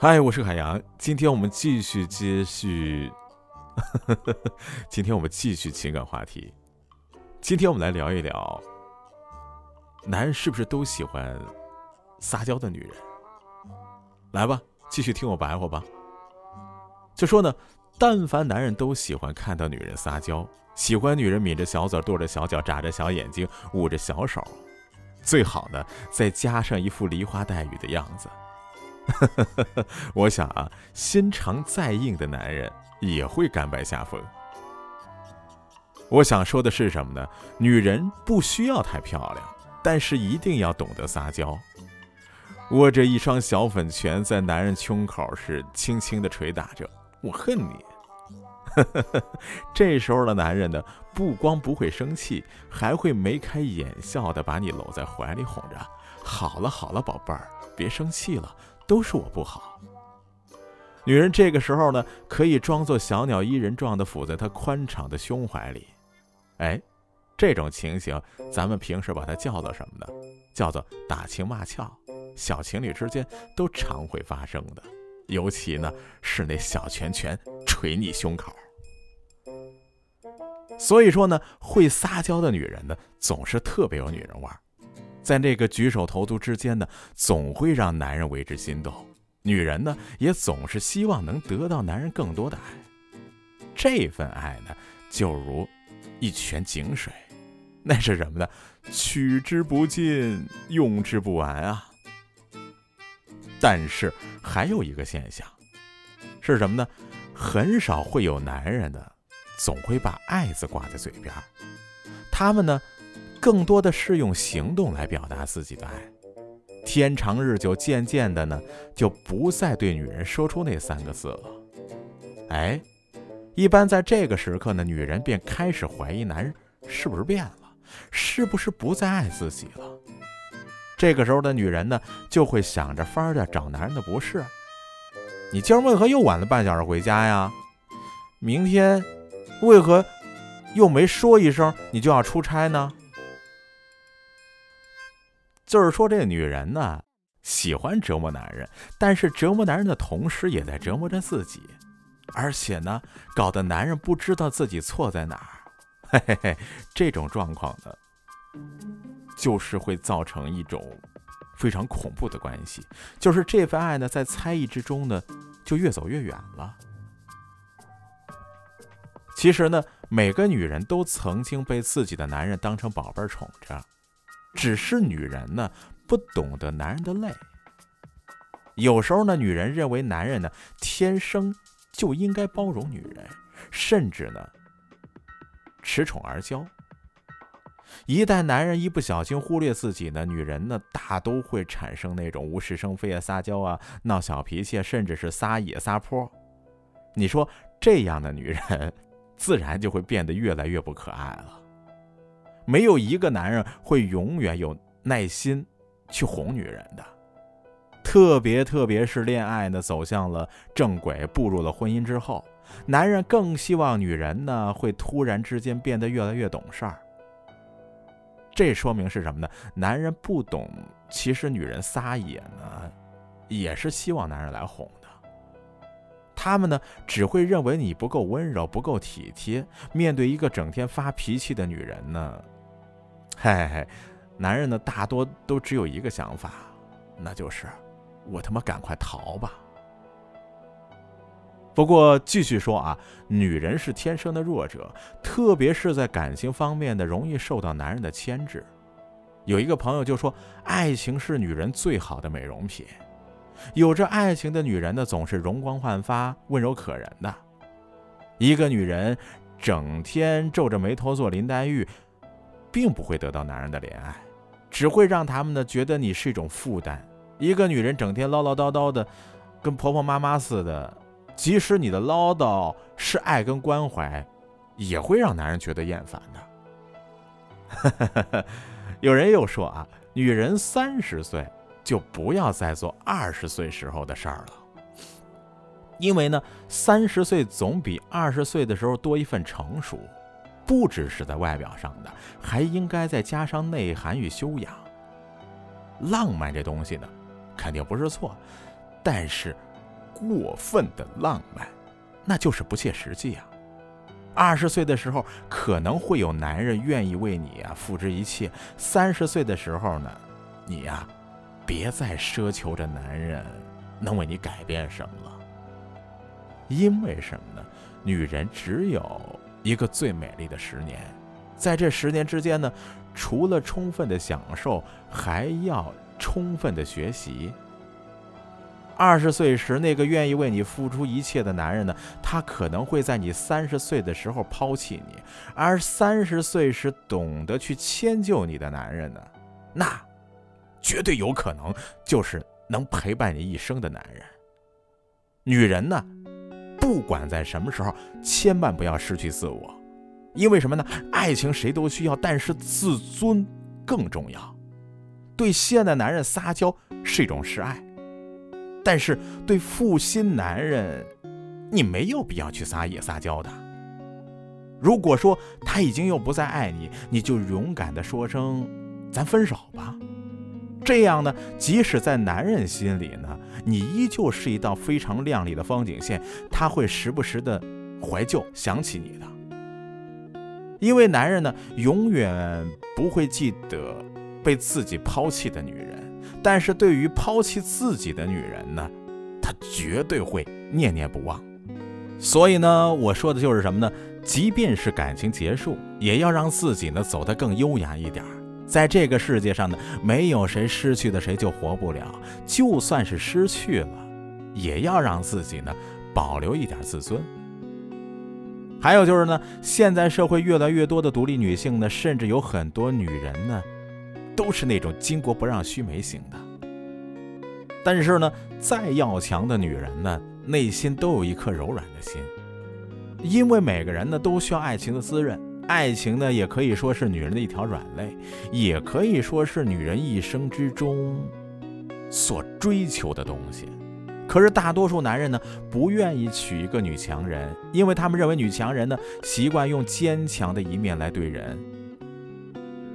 嗨，我是海洋，今天我们继续接续，今天我们继续情感话题。今天我们来聊一聊，男人是不是都喜欢撒娇的女人？来吧，继续听我白话吧。就说呢，但凡男人都喜欢看到女人撒娇，喜欢女人抿着小嘴、跺着小脚、眨着小眼睛、捂着小手，最好呢再加上一副梨花带雨的样子。我想啊，心肠再硬的男人也会甘拜下风。我想说的是什么呢？女人不需要太漂亮，但是一定要懂得撒娇。握着一双小粉拳，在男人胸口是轻轻的捶打着。我恨你。这时候的男人呢，不光不会生气，还会眉开眼笑的把你搂在怀里哄着。好了好了，宝贝儿，别生气了。都是我不好。女人这个时候呢，可以装作小鸟依人状的伏在他宽敞的胸怀里。哎，这种情形，咱们平时把它叫做什么呢？叫做打情骂俏。小情侣之间都常会发生的，尤其呢是那小拳拳捶你胸口。所以说呢，会撒娇的女人呢，总是特别有女人味儿。在那个举手投足之间呢，总会让男人为之心动。女人呢，也总是希望能得到男人更多的爱。这份爱呢，就如一泉井水，那是什么呢？取之不尽，用之不完啊。但是还有一个现象，是什么呢？很少会有男人的，总会把“爱”字挂在嘴边。他们呢？更多的是用行动来表达自己的爱，天长日久，渐渐的呢，就不再对女人说出那三个字了。哎，一般在这个时刻呢，女人便开始怀疑男人是不是变了，是不是不再爱自己了。这个时候的女人呢，就会想着法儿的找男人的不是。你今儿为何又晚了半小时回家呀？明天为何又没说一声你就要出差呢？就是说，这女人呢，喜欢折磨男人，但是折磨男人的同时，也在折磨着自己，而且呢，搞得男人不知道自己错在哪儿。嘿嘿嘿，这种状况呢，就是会造成一种非常恐怖的关系，就是这份爱呢，在猜疑之中呢，就越走越远了。其实呢，每个女人都曾经被自己的男人当成宝贝宠着。只是女人呢，不懂得男人的累。有时候呢，女人认为男人呢，天生就应该包容女人，甚至呢，恃宠而骄。一旦男人一不小心忽略自己呢，女人呢，大都会产生那种无事生非啊、撒娇啊、闹小脾气，甚至是撒野撒泼。你说这样的女人，自然就会变得越来越不可爱了。没有一个男人会永远有耐心去哄女人的，特别特别是恋爱呢走向了正轨，步入了婚姻之后，男人更希望女人呢会突然之间变得越来越懂事儿。这说明是什么呢？男人不懂，其实女人撒野呢，也是希望男人来哄。他们呢只会认为你不够温柔，不够体贴。面对一个整天发脾气的女人呢？嘿嘿，男人呢大多都只有一个想法，那就是我他妈赶快逃吧。不过继续说啊，女人是天生的弱者，特别是在感情方面的容易受到男人的牵制。有一个朋友就说，爱情是女人最好的美容品。有着爱情的女人呢，总是容光焕发、温柔可人的。一个女人整天皱着眉头做林黛玉。并不会得到男人的怜爱，只会让他们呢觉得你是一种负担。一个女人整天唠唠叨叨的，跟婆婆妈妈似的，即使你的唠叨是爱跟关怀，也会让男人觉得厌烦的。有人又说啊，女人三十岁就不要再做二十岁时候的事儿了，因为呢，三十岁总比二十岁的时候多一份成熟。不只是在外表上的，还应该再加上内涵与修养。浪漫这东西呢，肯定不是错，但是过分的浪漫，那就是不切实际啊。二十岁的时候，可能会有男人愿意为你啊付之一切；三十岁的时候呢，你呀，别再奢求着男人能为你改变什么了。因为什么呢？女人只有一个最美丽的十年，在这十年之间呢，除了充分的享受，还要充分的学习。二十岁时，那个愿意为你付出一切的男人呢，他可能会在你三十岁的时候抛弃你；而三十岁时懂得去迁就你的男人呢，那绝对有可能就是能陪伴你一生的男人。女人呢？不管在什么时候，千万不要失去自我，因为什么呢？爱情谁都需要，但是自尊更重要。对心爱的男人撒娇是一种示爱，但是对负心男人，你没有必要去撒野撒娇的。如果说他已经又不再爱你，你就勇敢的说声“咱分手吧”。这样呢，即使在男人心里呢，你依旧是一道非常亮丽的风景线，他会时不时的怀旧想起你的。因为男人呢，永远不会记得被自己抛弃的女人，但是对于抛弃自己的女人呢，他绝对会念念不忘。所以呢，我说的就是什么呢？即便是感情结束，也要让自己呢走得更优雅一点。在这个世界上呢，没有谁失去的谁就活不了。就算是失去了，也要让自己呢保留一点自尊。还有就是呢，现在社会越来越多的独立女性呢，甚至有很多女人呢，都是那种巾帼不让须眉型的。但是呢，再要强的女人呢，内心都有一颗柔软的心，因为每个人呢都需要爱情的滋润。爱情呢，也可以说是女人的一条软肋，也可以说是女人一生之中所追求的东西。可是大多数男人呢，不愿意娶一个女强人，因为他们认为女强人呢，习惯用坚强的一面来对人，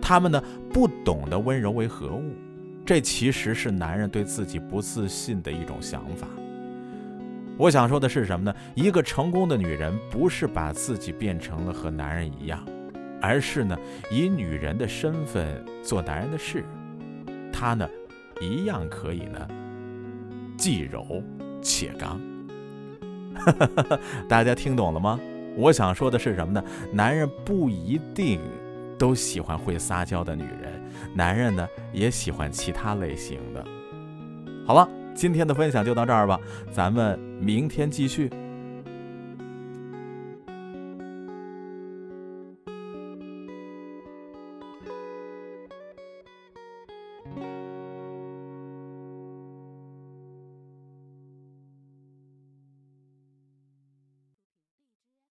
他们呢，不懂得温柔为何物。这其实是男人对自己不自信的一种想法。我想说的是什么呢？一个成功的女人不是把自己变成了和男人一样，而是呢以女人的身份做男人的事。她呢一样可以呢既柔且刚。大家听懂了吗？我想说的是什么呢？男人不一定都喜欢会撒娇的女人，男人呢也喜欢其他类型的。好了。今天的分享就到这儿吧，咱们明天继续。